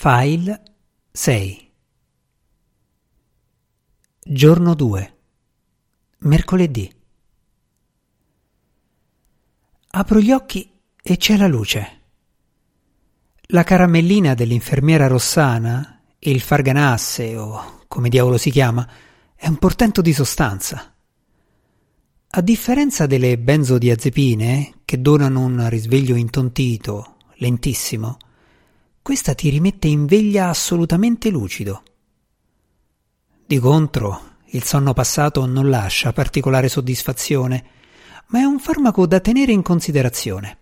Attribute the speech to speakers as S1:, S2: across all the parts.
S1: File 6 Giorno 2 Mercoledì Apro gli occhi e c'è la luce. La caramellina dell'infermiera Rossana, il farganasse o come diavolo si chiama, è un portento di sostanza. A differenza delle benzodiazepine, che donano un risveglio intontito, lentissimo, questa ti rimette in veglia assolutamente lucido. Di contro, il sonno passato non lascia particolare soddisfazione, ma è un farmaco da tenere in considerazione.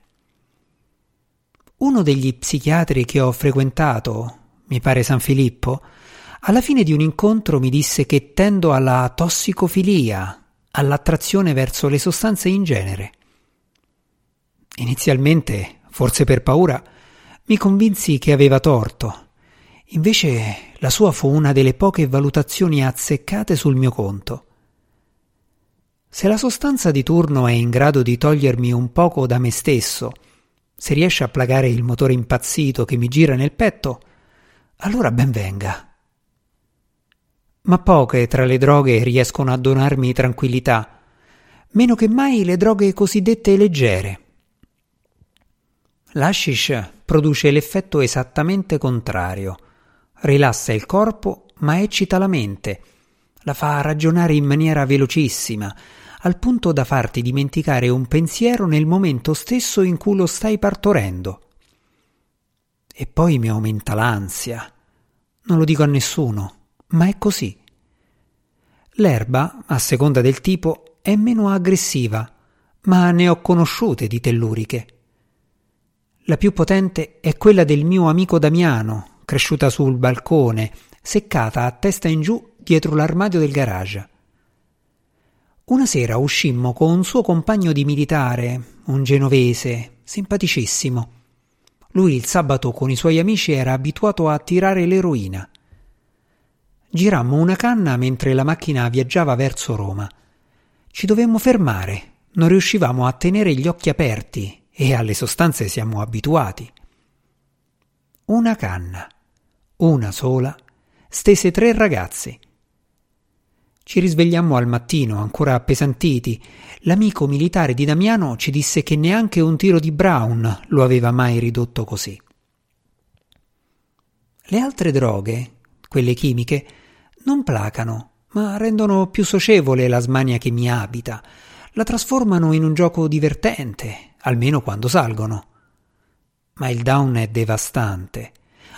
S1: Uno degli psichiatri che ho frequentato, mi pare San Filippo, alla fine di un incontro mi disse che tendo alla tossicofilia, all'attrazione verso le sostanze in genere. Inizialmente, forse per paura, mi convinsi che aveva torto. Invece la sua fu una delle poche valutazioni azzeccate sul mio conto. Se la sostanza di turno è in grado di togliermi un poco da me stesso, se riesce a placare il motore impazzito che mi gira nel petto, allora ben venga. Ma poche tra le droghe riescono a donarmi tranquillità, meno che mai le droghe cosiddette leggere. L'hashish produce l'effetto esattamente contrario. Rilassa il corpo, ma eccita la mente. La fa ragionare in maniera velocissima, al punto da farti dimenticare un pensiero nel momento stesso in cui lo stai partorendo. E poi mi aumenta l'ansia. Non lo dico a nessuno, ma è così. L'erba, a seconda del tipo, è meno aggressiva, ma ne ho conosciute di telluriche. La più potente è quella del mio amico Damiano, cresciuta sul balcone, seccata a testa in giù dietro l'armadio del garage. Una sera uscimmo con un suo compagno di militare, un genovese, simpaticissimo. Lui il sabato con i suoi amici era abituato a tirare l'eroina. Girammo una canna mentre la macchina viaggiava verso Roma. Ci dovemmo fermare, non riuscivamo a tenere gli occhi aperti e alle sostanze siamo abituati. Una canna, una sola, stese tre ragazzi. Ci risvegliammo al mattino, ancora appesantiti. L'amico militare di Damiano ci disse che neanche un tiro di Brown lo aveva mai ridotto così. Le altre droghe, quelle chimiche, non placano, ma rendono più socievole la smania che mi abita, la trasformano in un gioco divertente, almeno quando salgono. Ma il down è devastante.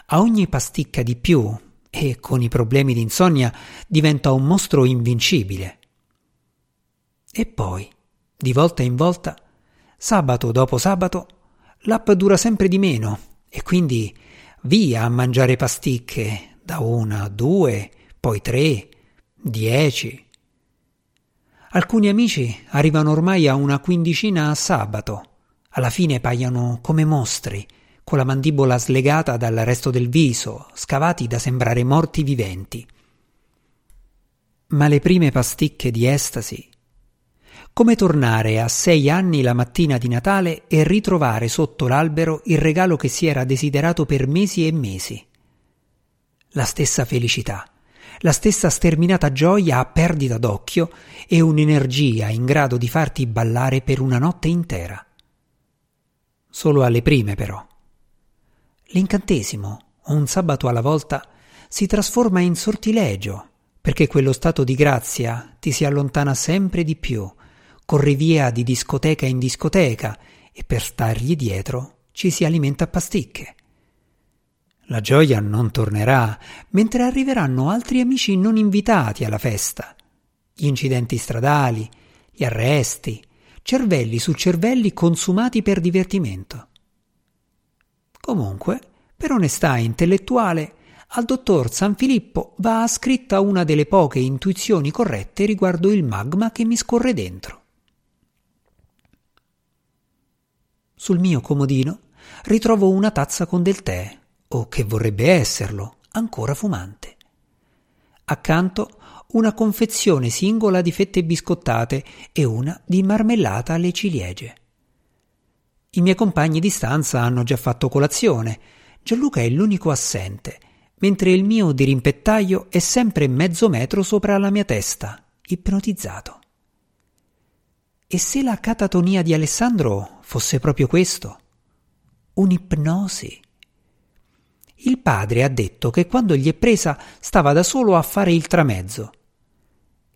S1: A ogni pasticca di più, e con i problemi di insonnia diventa un mostro invincibile. E poi, di volta in volta, sabato dopo sabato, l'app dura sempre di meno, e quindi via a mangiare pasticche, da una, due, poi tre, dieci. Alcuni amici arrivano ormai a una quindicina a sabato, alla fine paiono come mostri, con la mandibola slegata dal resto del viso, scavati da sembrare morti viventi. Ma le prime pasticche di estasi. Come tornare a sei anni la mattina di Natale e ritrovare sotto l'albero il regalo che si era desiderato per mesi e mesi. La stessa felicità, la stessa sterminata gioia a perdita d'occhio e un'energia in grado di farti ballare per una notte intera solo alle prime però. L'incantesimo, un sabato alla volta, si trasforma in sortilegio, perché quello stato di grazia ti si allontana sempre di più, corri via di discoteca in discoteca e per stargli dietro ci si alimenta a pasticche. La gioia non tornerà, mentre arriveranno altri amici non invitati alla festa. Gli incidenti stradali, gli arresti, cervelli su cervelli consumati per divertimento. Comunque, per onestà intellettuale, al dottor San Filippo va ascritta una delle poche intuizioni corrette riguardo il magma che mi scorre dentro. Sul mio comodino ritrovo una tazza con del tè, o che vorrebbe esserlo, ancora fumante. Accanto una confezione singola di fette biscottate e una di marmellata alle ciliegie. I miei compagni di stanza hanno già fatto colazione. Gianluca è l'unico assente, mentre il mio dirimpettaio è sempre mezzo metro sopra la mia testa, ipnotizzato. E se la catatonia di Alessandro fosse proprio questo? Un'ipnosi? Il padre ha detto che quando gli è presa stava da solo a fare il tramezzo.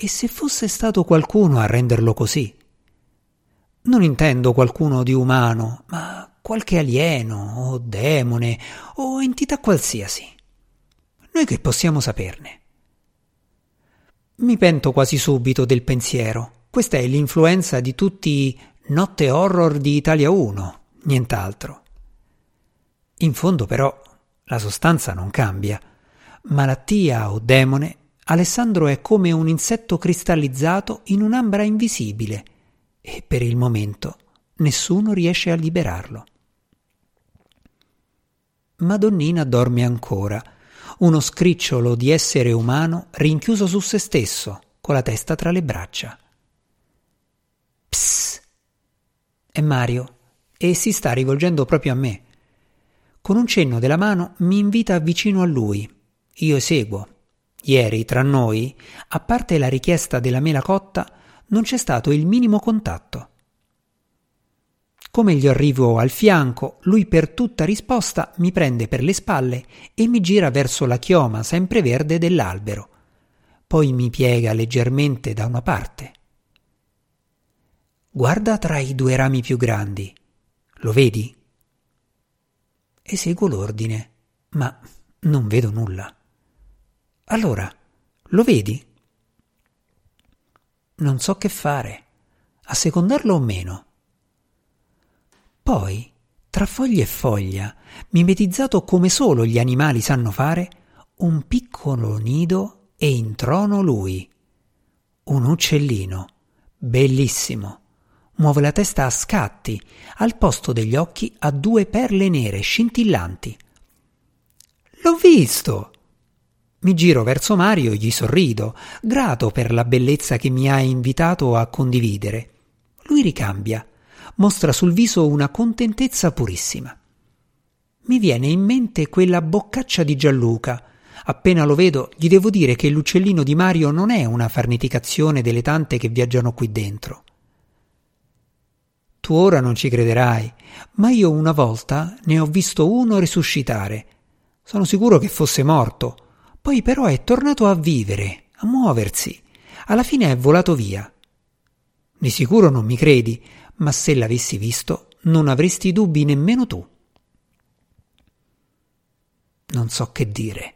S1: E se fosse stato qualcuno a renderlo così? Non intendo qualcuno di umano, ma qualche alieno o demone o entità qualsiasi. Noi che possiamo saperne? Mi pento quasi subito del pensiero. Questa è l'influenza di tutti i notte horror di Italia 1, nient'altro. In fondo però la sostanza non cambia. Malattia o demone, Alessandro è come un insetto cristallizzato in un'ambra invisibile e per il momento nessuno riesce a liberarlo. Madonnina dorme ancora, uno scricciolo di essere umano rinchiuso su se stesso, con la testa tra le braccia. Psst! È Mario e si sta rivolgendo proprio a me. Con un cenno della mano mi invita vicino a lui. Io eseguo. Ieri, tra noi, a parte la richiesta della mela cotta, non c'è stato il minimo contatto. Come gli arrivo al fianco, lui per tutta risposta mi prende per le spalle e mi gira verso la chioma sempreverde dell'albero. Poi mi piega leggermente da una parte. Guarda tra i due rami più grandi. Lo vedi? Eseguo l'ordine, ma non vedo nulla. Allora, lo vedi? Non so che fare, a secondarlo o meno. Poi, tra foglia e foglia, mimetizzato come solo gli animali sanno fare, un piccolo nido e in trono lui. Un uccellino, bellissimo. Muove la testa a scatti, al posto degli occhi ha due perle nere scintillanti. L'ho visto! Mi giro verso Mario e gli sorrido, grato per la bellezza che mi ha invitato a condividere. Lui ricambia, mostra sul viso una contentezza purissima. Mi viene in mente quella boccaccia di Gianluca. Appena lo vedo, gli devo dire che l'uccellino di Mario non è una farneticazione delle tante che viaggiano qui dentro. Tu ora non ci crederai, ma io una volta ne ho visto uno risuscitare. Sono sicuro che fosse morto poi però è tornato a vivere, a muoversi. Alla fine è volato via. Di sicuro non mi credi, ma se l'avessi visto non avresti dubbi nemmeno tu. Non so che dire.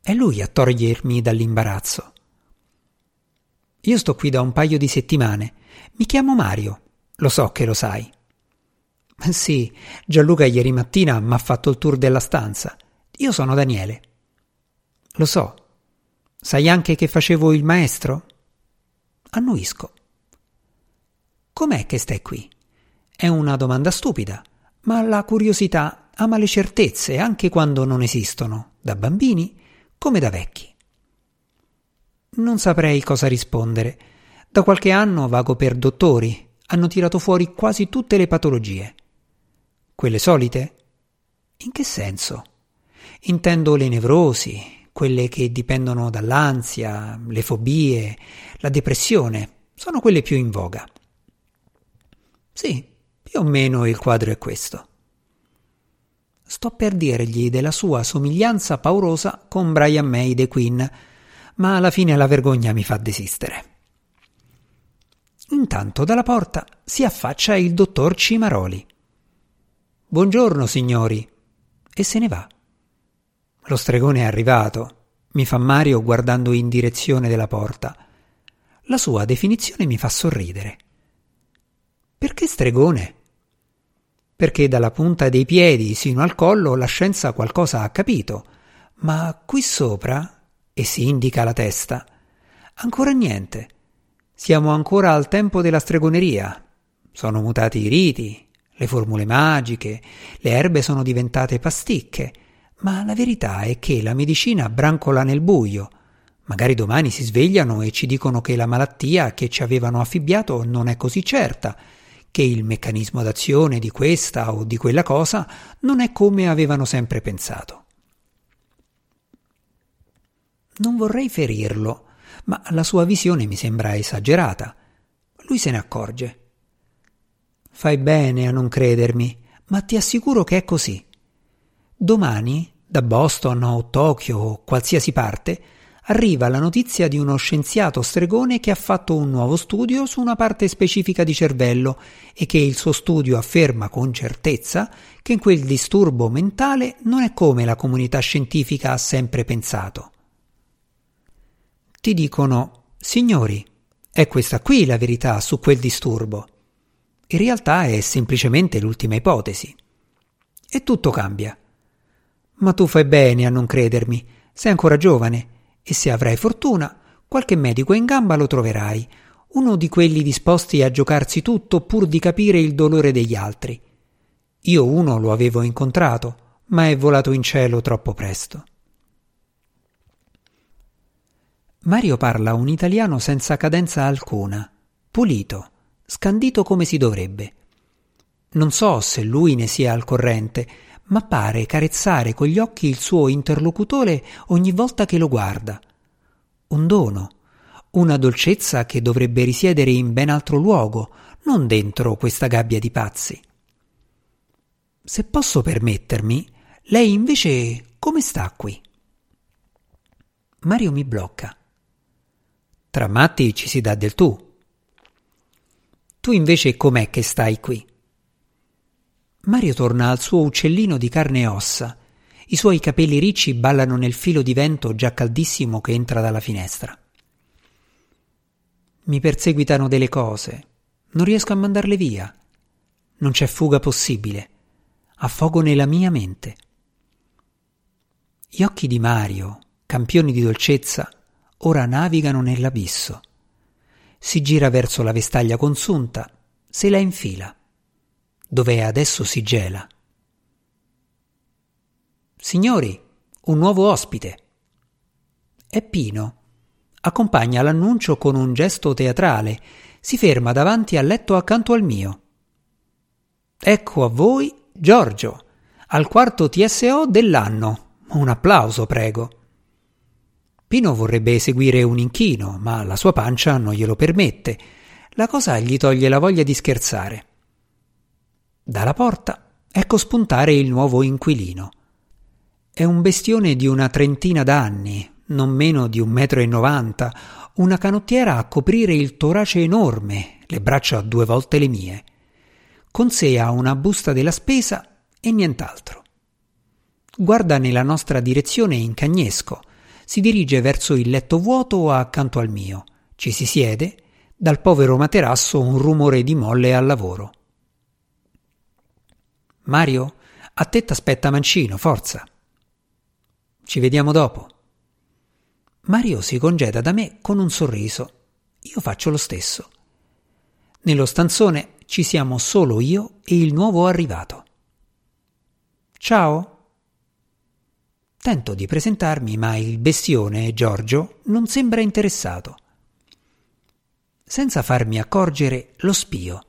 S1: È lui a togliermi dall'imbarazzo. Io sto qui da un paio di settimane. Mi chiamo Mario. Lo so che lo sai. Sì, Gianluca ieri mattina mi ha fatto il tour della stanza. Io sono Daniele. Lo so. Sai anche che facevo il maestro? Annuisco. Com'è che stai qui? È una domanda stupida, ma la curiosità ama le certezze anche quando non esistono, da bambini come da vecchi. Non saprei cosa rispondere. Da qualche anno vago per dottori. Hanno tirato fuori quasi tutte le patologie. Quelle solite? In che senso? Intendo le nevrosi, quelle che dipendono dall'ansia, le fobie, la depressione, sono quelle più in voga. Sì, più o meno il quadro è questo. Sto per dirgli della sua somiglianza paurosa con Brian May The Queen, ma alla fine la vergogna mi fa desistere. Intanto dalla porta si affaccia il dottor Cimaroli. Buongiorno, signori, e se ne va. Lo stregone è arrivato, mi fa Mario guardando in direzione della porta. La sua definizione mi fa sorridere. Perché stregone? Perché dalla punta dei piedi sino al collo la scienza qualcosa ha capito, ma qui sopra, e si indica la testa, ancora niente. Siamo ancora al tempo della stregoneria. Sono mutati i riti, le formule magiche, le erbe sono diventate pasticche, ma la verità è che la medicina brancola nel buio. Magari domani si svegliano e ci dicono che la malattia che ci avevano affibbiato non è così certa, che il meccanismo d'azione di questa o di quella cosa non è come avevano sempre pensato. Non vorrei ferirlo, ma la sua visione mi sembra esagerata. Lui se ne accorge. Fai bene a non credermi, ma ti assicuro che è così. Domani, da Boston o Tokyo o qualsiasi parte, arriva la notizia di uno scienziato stregone che ha fatto un nuovo studio su una parte specifica di cervello e che il suo studio afferma con certezza che quel disturbo mentale non è come la comunità scientifica ha sempre pensato. Ti dicono, signori, è questa qui la verità su quel disturbo. In realtà è semplicemente l'ultima ipotesi. E tutto cambia. Ma tu fai bene a non credermi, sei ancora giovane e se avrai fortuna, qualche medico in gamba lo troverai, uno di quelli disposti a giocarsi tutto pur di capire il dolore degli altri. Io uno lo avevo incontrato, ma è volato in cielo troppo presto. Mario parla un italiano senza cadenza alcuna, pulito, scandito come si dovrebbe. Non so se lui ne sia al corrente, ma pare carezzare con gli occhi il suo interlocutore ogni volta che lo guarda. Un dono, una dolcezza che dovrebbe risiedere in ben altro luogo, non dentro questa gabbia di pazzi. Se posso permettermi, lei invece come sta qui? Mario mi blocca. Tra matti ci si dà del tu. Tu invece com'è che stai qui? Mario torna al suo uccellino di carne e ossa. I suoi capelli ricci ballano nel filo di vento già caldissimo che entra dalla finestra. Mi perseguitano delle cose. Non riesco a mandarle via. Non c'è fuga possibile. Affogo nella mia mente. Gli occhi di Mario, campioni di dolcezza, ora navigano nell'abisso. Si gira verso la vestaglia consunta, se la infila dove adesso si gela. Signori, un nuovo ospite. È Pino. Accompagna l'annuncio con un gesto teatrale. Si ferma davanti al letto accanto al mio. Ecco a voi Giorgio, al quarto TSO dell'anno. Un applauso, prego. Pino vorrebbe eseguire un inchino, ma la sua pancia non glielo permette. La cosa gli toglie la voglia di scherzare. Dalla porta ecco spuntare il nuovo inquilino. È un bestione di una trentina d'anni, non meno di un metro e novanta, una canottiera a coprire il torace enorme, le braccia due volte le mie. Con sé ha una busta della spesa e nient'altro. Guarda nella nostra direzione in cagnesco, si dirige verso il letto vuoto accanto al mio, ci si siede, dal povero materasso un rumore di molle al lavoro. Mario, a te t'aspetta Mancino, forza. Ci vediamo dopo. Mario si congeda da me con un sorriso. Io faccio lo stesso. Nello stanzone ci siamo solo io e il nuovo arrivato. Ciao. Tento di presentarmi, ma il bestione, Giorgio, non sembra interessato. Senza farmi accorgere, lo spio.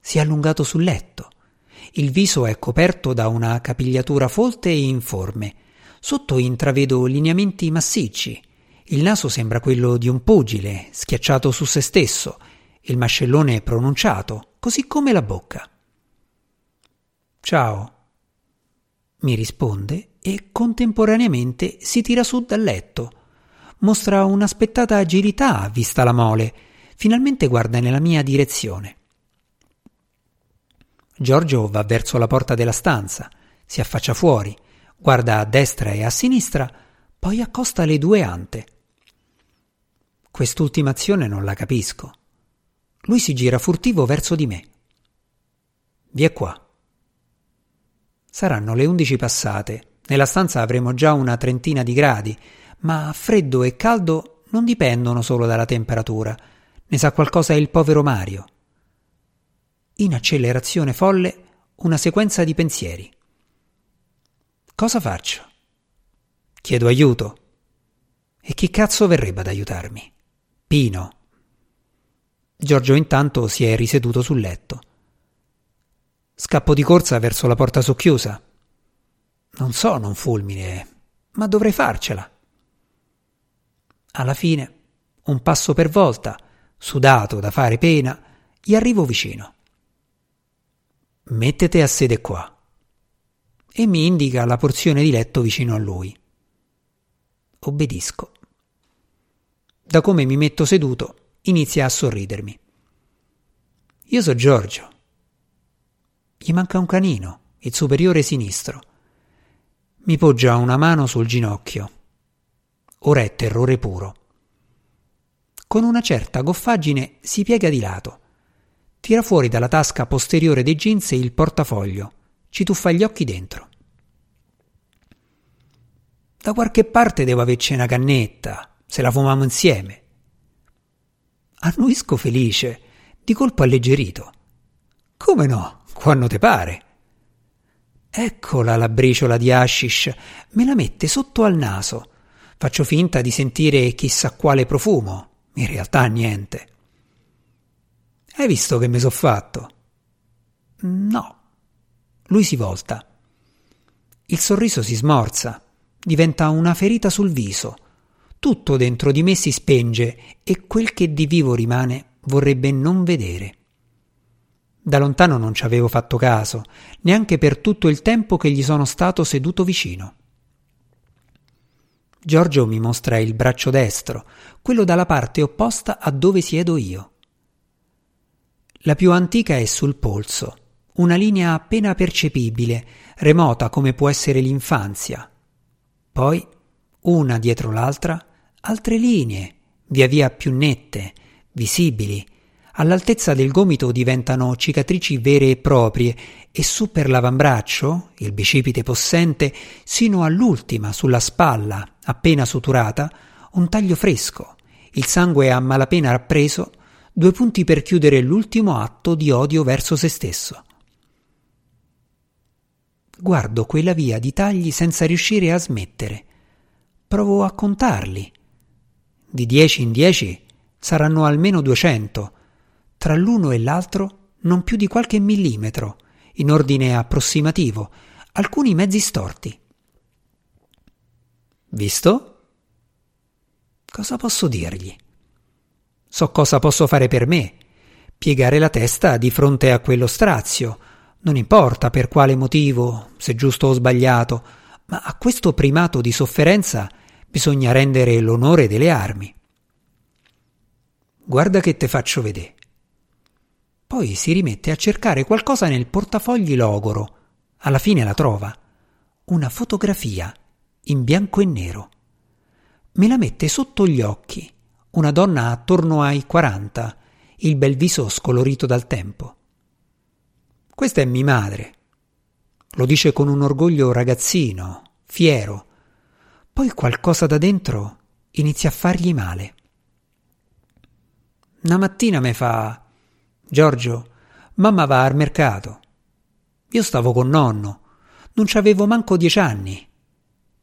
S1: Si è allungato sul letto il viso è coperto da una capigliatura folte e informe. Sotto intravedo lineamenti massicci. Il naso sembra quello di un pugile, schiacciato su se stesso, il mascellone è pronunciato, così come la bocca. Ciao. Mi risponde e contemporaneamente si tira su dal letto. Mostra un'aspettata agilità vista la mole. Finalmente guarda nella mia direzione. Giorgio va verso la porta della stanza, si affaccia fuori, guarda a destra e a sinistra, poi accosta le due ante. Quest'ultima azione non la capisco. Lui si gira furtivo verso di me. Vi è qua. Saranno le undici passate. Nella stanza avremo già una trentina di gradi, ma freddo e caldo non dipendono solo dalla temperatura. Ne sa qualcosa il povero Mario in accelerazione folle una sequenza di pensieri. Cosa faccio? Chiedo aiuto. E chi cazzo verrebbe ad aiutarmi? Pino. Giorgio intanto si è riseduto sul letto. Scappo di corsa verso la porta socchiusa. Non sono un fulmine, ma dovrei farcela. Alla fine, un passo per volta, sudato da fare pena, gli arrivo vicino. Mettete a sede qua. E mi indica la porzione di letto vicino a lui. Obbedisco. Da come mi metto seduto, inizia a sorridermi. Io so Giorgio. Gli manca un canino, il superiore sinistro. Mi poggia una mano sul ginocchio. Ora è terrore puro. Con una certa goffaggine si piega di lato. Tira fuori dalla tasca posteriore dei jeans il portafoglio. Ci tuffa gli occhi dentro. Da qualche parte devo averci una cannetta, se la fumiamo insieme. Annuisco felice, di colpo alleggerito. Come no, quando te pare. Eccola la briciola di hashish, me la mette sotto al naso. Faccio finta di sentire chissà quale profumo, in realtà niente. Hai visto che mi so fatto? No. Lui si volta. Il sorriso si smorza, diventa una ferita sul viso. Tutto dentro di me si spenge e quel che di vivo rimane vorrebbe non vedere. Da lontano non ci avevo fatto caso, neanche per tutto il tempo che gli sono stato seduto vicino. Giorgio mi mostra il braccio destro, quello dalla parte opposta a dove siedo io. La più antica è sul polso, una linea appena percepibile, remota come può essere l'infanzia. Poi, una dietro l'altra, altre linee, via via più nette, visibili, all'altezza del gomito diventano cicatrici vere e proprie e su per l'avambraccio, il bicipite possente, sino all'ultima sulla spalla, appena suturata, un taglio fresco, il sangue a malapena rappreso, due punti per chiudere l'ultimo atto di odio verso se stesso. Guardo quella via di tagli senza riuscire a smettere. Provo a contarli. Di dieci in dieci saranno almeno duecento, tra l'uno e l'altro non più di qualche millimetro, in ordine approssimativo, alcuni mezzi storti. Visto? Cosa posso dirgli? So cosa posso fare per me. Piegare la testa di fronte a quello strazio. Non importa per quale motivo, se giusto o sbagliato, ma a questo primato di sofferenza bisogna rendere l'onore delle armi. Guarda che te faccio vedere. Poi si rimette a cercare qualcosa nel portafogli logoro. Alla fine la trova. Una fotografia in bianco e nero. Me la mette sotto gli occhi. Una donna attorno ai quaranta, il bel viso scolorito dal tempo. Questa è mia madre. Lo dice con un orgoglio ragazzino, fiero. Poi qualcosa da dentro inizia a fargli male. Una mattina me fa Giorgio, mamma va al mercato. Io stavo con nonno, non ci avevo manco dieci anni.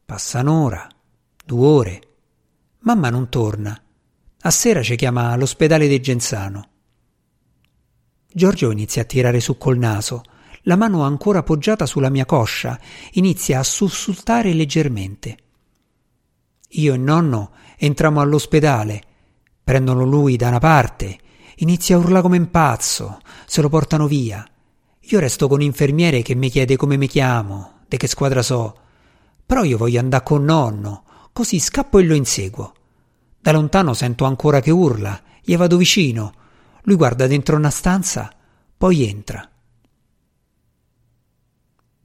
S1: Passa un'ora, due ore. Mamma non torna. A sera ci chiama all'ospedale di Genzano. Giorgio inizia a tirare su col naso, la mano ancora appoggiata sulla mia coscia, inizia a sussultare leggermente. Io e nonno entriamo all'ospedale, prendono lui da una parte, Inizia a urlare come un pazzo, se lo portano via. Io resto con l'infermiere che mi chiede come mi chiamo, di che squadra so. Però io voglio andare con nonno, così scappo e lo inseguo. Da lontano sento ancora che urla, gli vado vicino. Lui guarda dentro una stanza, poi entra.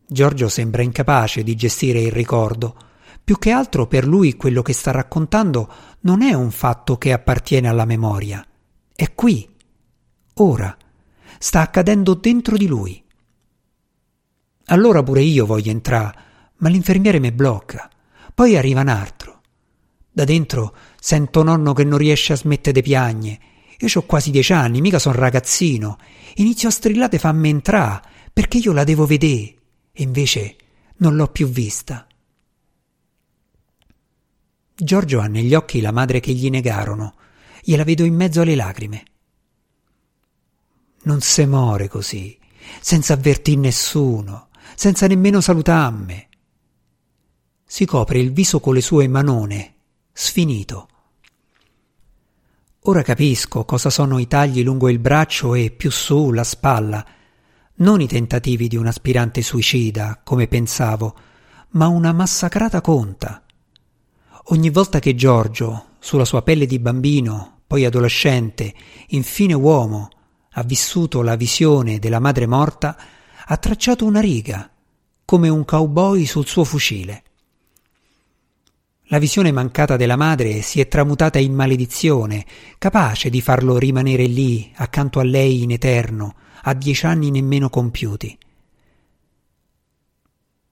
S1: Giorgio sembra incapace di gestire il ricordo. Più che altro per lui quello che sta raccontando non è un fatto che appartiene alla memoria, è qui, ora, sta accadendo dentro di lui. Allora pure io voglio entrare, ma l'infermiere mi blocca. Poi arriva un altro. Da dentro sento nonno che non riesce a smettere di piagne. Io ho quasi dieci anni, mica sono ragazzino. Inizio a strillare fammi entrare, perché io la devo vedere. E invece non l'ho più vista. Giorgio ha negli occhi la madre che gli negarono gliela vedo in mezzo alle lacrime. Non se more così. senza avvertì nessuno, senza nemmeno salutarmi. Si copre il viso con le sue manone, sfinito. Ora capisco cosa sono i tagli lungo il braccio e più su la spalla, non i tentativi di un aspirante suicida, come pensavo, ma una massacrata conta. Ogni volta che Giorgio, sulla sua pelle di bambino, poi adolescente, infine uomo, ha vissuto la visione della madre morta, ha tracciato una riga, come un cowboy sul suo fucile. La visione mancata della madre si è tramutata in maledizione, capace di farlo rimanere lì, accanto a lei in eterno, a dieci anni nemmeno compiuti.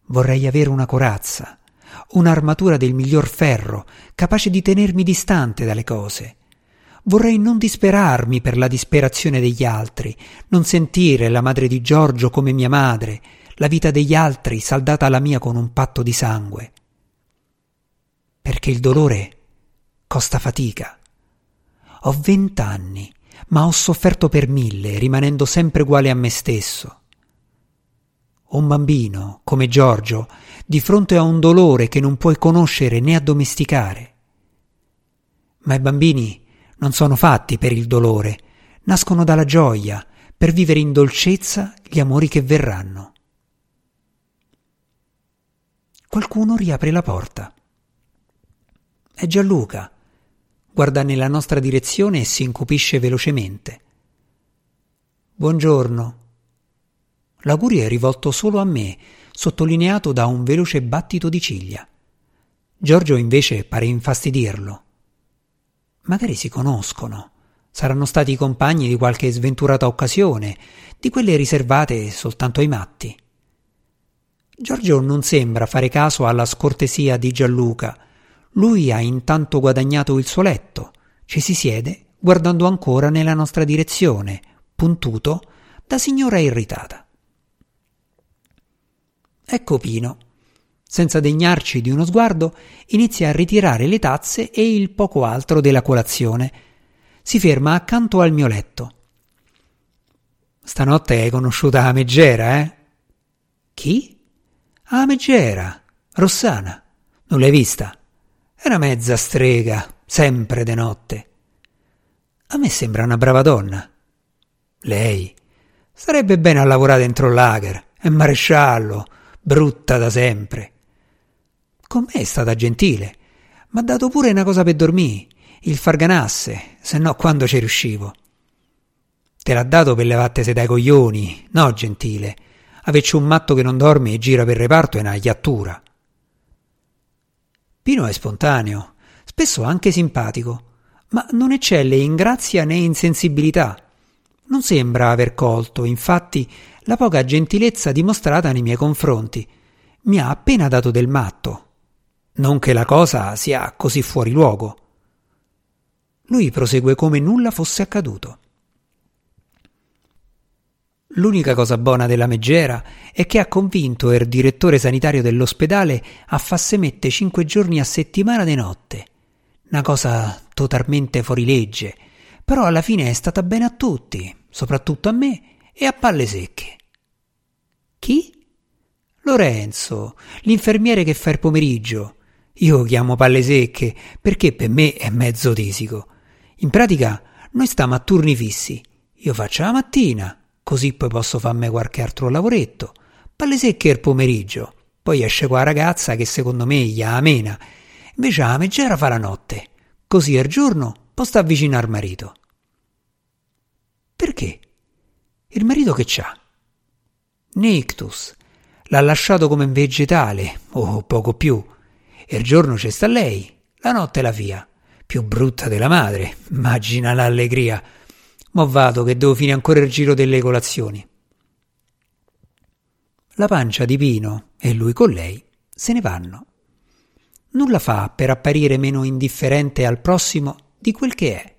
S1: Vorrei avere una corazza, un'armatura del miglior ferro, capace di tenermi distante dalle cose. Vorrei non disperarmi per la disperazione degli altri, non sentire la madre di Giorgio come mia madre, la vita degli altri saldata alla mia con un patto di sangue perché il dolore costa fatica. Ho vent'anni, ma ho sofferto per mille, rimanendo sempre uguale a me stesso. Un bambino, come Giorgio, di fronte a un dolore che non puoi conoscere né addomesticare. Ma i bambini non sono fatti per il dolore, nascono dalla gioia, per vivere in dolcezza gli amori che verranno. Qualcuno riapre la porta. È Gianluca. Guarda nella nostra direzione e si incupisce velocemente. Buongiorno. L'augurio è rivolto solo a me, sottolineato da un veloce battito di ciglia. Giorgio invece pare infastidirlo. Magari si conoscono. Saranno stati compagni di qualche sventurata occasione, di quelle riservate soltanto ai matti. Giorgio non sembra fare caso alla scortesia di Gianluca, lui ha intanto guadagnato il suo letto, ci si siede guardando ancora nella nostra direzione, puntuto da signora irritata. Ecco Pino. Senza degnarci di uno sguardo, inizia a ritirare le tazze e il poco altro della colazione. Si ferma accanto al mio letto. Stanotte hai conosciuta la Meggera, eh? Chi? Ah, Meggera, Rossana. Non l'hai vista? Era mezza strega, sempre de notte. A me sembra una brava donna. Lei sarebbe bene a lavorare dentro lager, è maresciallo, brutta da sempre. Con me è stata gentile, m'ha dato pure una cosa per dormire, il farganasse, se no quando ci riuscivo. Te l'ha dato per levattese dai coglioni, no gentile. Avecci un matto che non dorme e gira per reparto è una iattura. Pino è spontaneo, spesso anche simpatico, ma non eccelle in grazia né in sensibilità. Non sembra aver colto, infatti, la poca gentilezza dimostrata nei miei confronti. Mi ha appena dato del matto. Non che la cosa sia così fuori luogo. Lui prosegue come nulla fosse accaduto. L'unica cosa buona della Meggera è che ha convinto il direttore sanitario dell'ospedale a fassemette cinque giorni a settimana di notte. Una cosa totalmente fuori legge, però alla fine è stata bene a tutti, soprattutto a me e a palle secche. Chi? Lorenzo, l'infermiere che fa il pomeriggio. Io chiamo palle secche perché per me è mezzo tisico. In pratica noi stiamo a turni fissi. Io faccio la mattina, così poi posso farmi qualche altro lavoretto. Palle secche il pomeriggio, poi esce qua ragazza che secondo me gli amena, invece la meggera fa la notte, così il giorno stare vicino al marito. Perché? Il marito che c'ha? Nictus. L'ha lasciato come vegetale, o poco più. Il giorno c'è sta lei, la notte la fia. Più brutta della madre, immagina l'allegria. Ma vado che devo finire ancora il giro delle colazioni. La pancia di Pino e lui con lei se ne vanno. Nulla fa per apparire meno indifferente al prossimo di quel che è.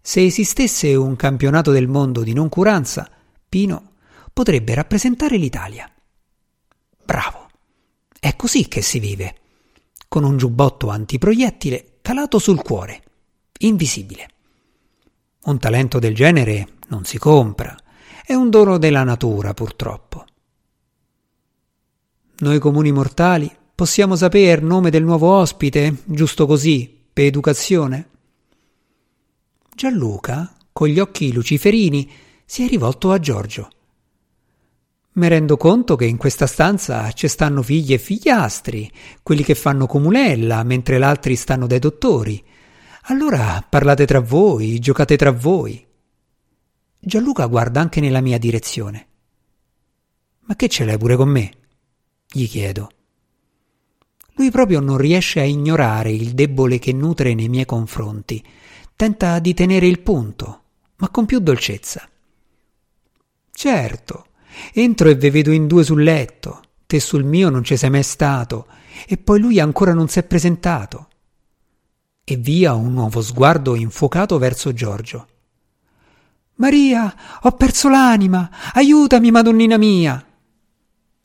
S1: Se esistesse un campionato del mondo di noncuranza, Pino potrebbe rappresentare l'Italia. Bravo. È così che si vive, con un giubbotto antiproiettile calato sul cuore, invisibile. Un talento del genere non si compra, È un dono della natura, purtroppo. Noi comuni mortali possiamo sapere il nome del nuovo ospite, giusto così, per educazione? Gianluca, con gli occhi luciferini, si è rivolto a Giorgio. Mi rendo conto che in questa stanza ci stanno figli e figliastri, quelli che fanno comunella, mentre gli altri stanno dai dottori. Allora parlate tra voi, giocate tra voi. Gianluca guarda anche nella mia direzione. Ma che ce l'hai pure con me? gli chiedo. Lui proprio non riesce a ignorare il debole che nutre nei miei confronti. Tenta di tenere il punto, ma con più dolcezza. Certo, entro e ve vedo in due sul letto. Te sul mio non ci sei mai stato, e poi lui ancora non si è presentato. E via un nuovo sguardo infuocato verso Giorgio. Maria, ho perso l'anima! Aiutami, Madonnina mia!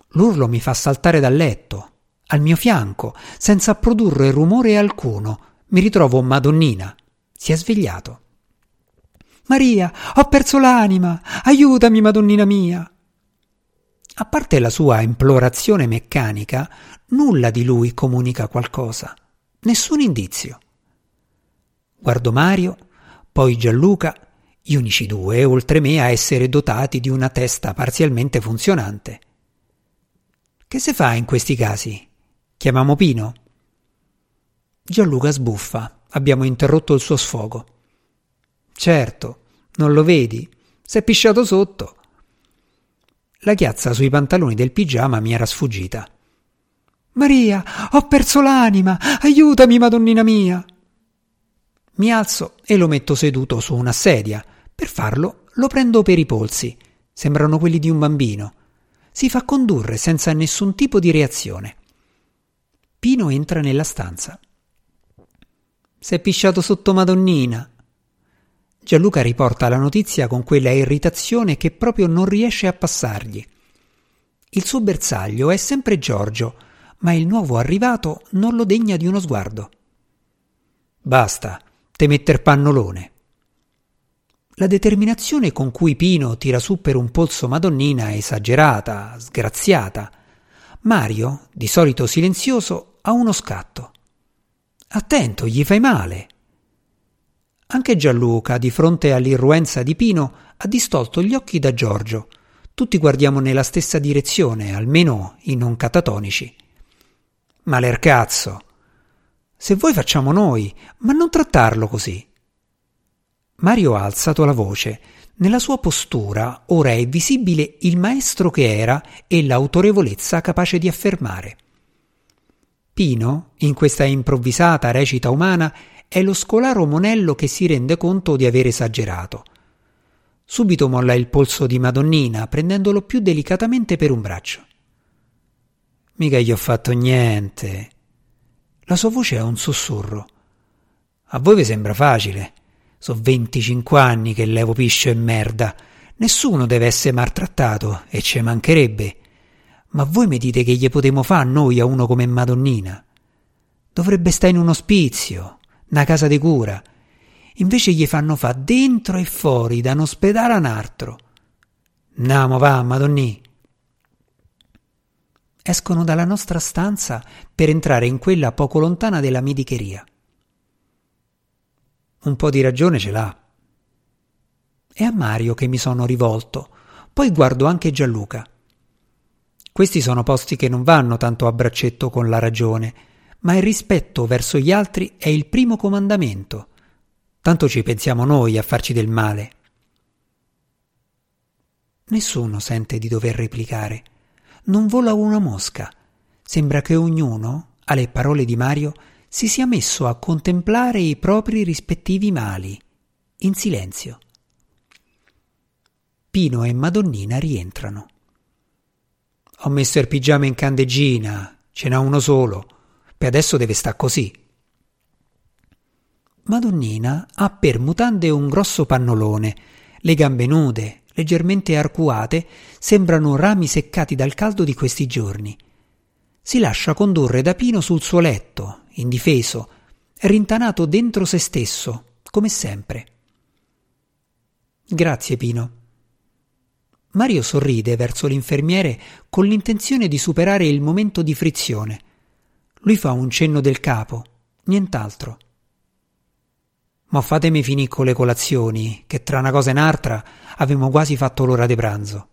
S1: L'urlo mi fa saltare dal letto. Al mio fianco, senza produrre rumore alcuno, mi ritrovo Madonnina. Si è svegliato. Maria, ho perso l'anima! Aiutami, Madonnina mia! A parte la sua implorazione meccanica, nulla di lui comunica qualcosa. Nessun indizio. Guardo Mario, poi Gianluca, gli unici due, oltre me, a essere dotati di una testa parzialmente funzionante. Che si fa in questi casi? Chiamiamo Pino? Gianluca sbuffa. Abbiamo interrotto il suo sfogo. Certo, non lo vedi? S'è pisciato sotto. La chiazza sui pantaloni del pigiama mi era sfuggita. Maria, ho perso l'anima! Aiutami, Madonnina mia! Mi alzo e lo metto seduto su una sedia. Per farlo lo prendo per i polsi. Sembrano quelli di un bambino. Si fa condurre senza nessun tipo di reazione. Pino entra nella stanza. S'è pisciato sotto Madonnina. Gianluca riporta la notizia con quella irritazione che proprio non riesce a passargli. Il suo bersaglio è sempre Giorgio, ma il nuovo arrivato non lo degna di uno sguardo. Basta, te metter pannolone. La determinazione con cui Pino tira su per un polso Madonnina è esagerata, sgraziata. Mario, di solito silenzioso, ha uno scatto. Attento, gli fai male. Anche Gianluca, di fronte all'irruenza di Pino, ha distolto gli occhi da Giorgio. Tutti guardiamo nella stessa direzione, almeno i non catatonici. Malercazzo! Se vuoi facciamo noi, ma non trattarlo così. Mario ha alzato la voce, nella sua postura ora è visibile il maestro che era e l'autorevolezza capace di affermare. Pino, in questa improvvisata recita umana, è lo scolaro monello che si rende conto di aver esagerato. Subito molla il polso di Madonnina, prendendolo più delicatamente per un braccio. Mica gli ho fatto niente. La sua voce è un sussurro. A voi vi sembra facile. So 25 anni che levo piscio e merda. Nessuno deve essere maltrattato, e ci mancherebbe. Ma voi mi dite che gli potremo fa noi a uno come Madonnina? Dovrebbe stare in un ospizio, una casa di cura. Invece gli fanno fa dentro e fuori, da un ospedale a un altro. Namo va, Madonnì. Escono dalla nostra stanza per entrare in quella poco lontana della medicheria. Un po' di ragione ce l'ha. È a Mario che mi sono rivolto, poi guardo anche Gianluca. Questi sono posti che non vanno tanto a braccetto con la ragione, ma il rispetto verso gli altri è il primo comandamento. Tanto ci pensiamo noi a farci del male. Nessuno sente di dover replicare. Non vola una mosca. Sembra che ognuno, alle parole di Mario, si sia messo a contemplare i propri rispettivi mali, in silenzio. Pino e Madonnina rientrano. Ho messo il pigiama in candeggina, ce n'ha uno solo, per adesso deve sta così. Madonnina ha per mutande un grosso pannolone, le gambe nude, leggermente arcuate, sembrano rami seccati dal caldo di questi giorni. Si lascia condurre da Pino sul suo letto, indifeso, rintanato dentro se stesso, come sempre. Grazie, Pino. Mario sorride verso l'infermiere con l'intenzione di superare il momento di frizione. Lui fa un cenno del capo, nient'altro. Ma fatemi finire con le colazioni, che tra una cosa e un'altra avevamo quasi fatto l'ora di pranzo.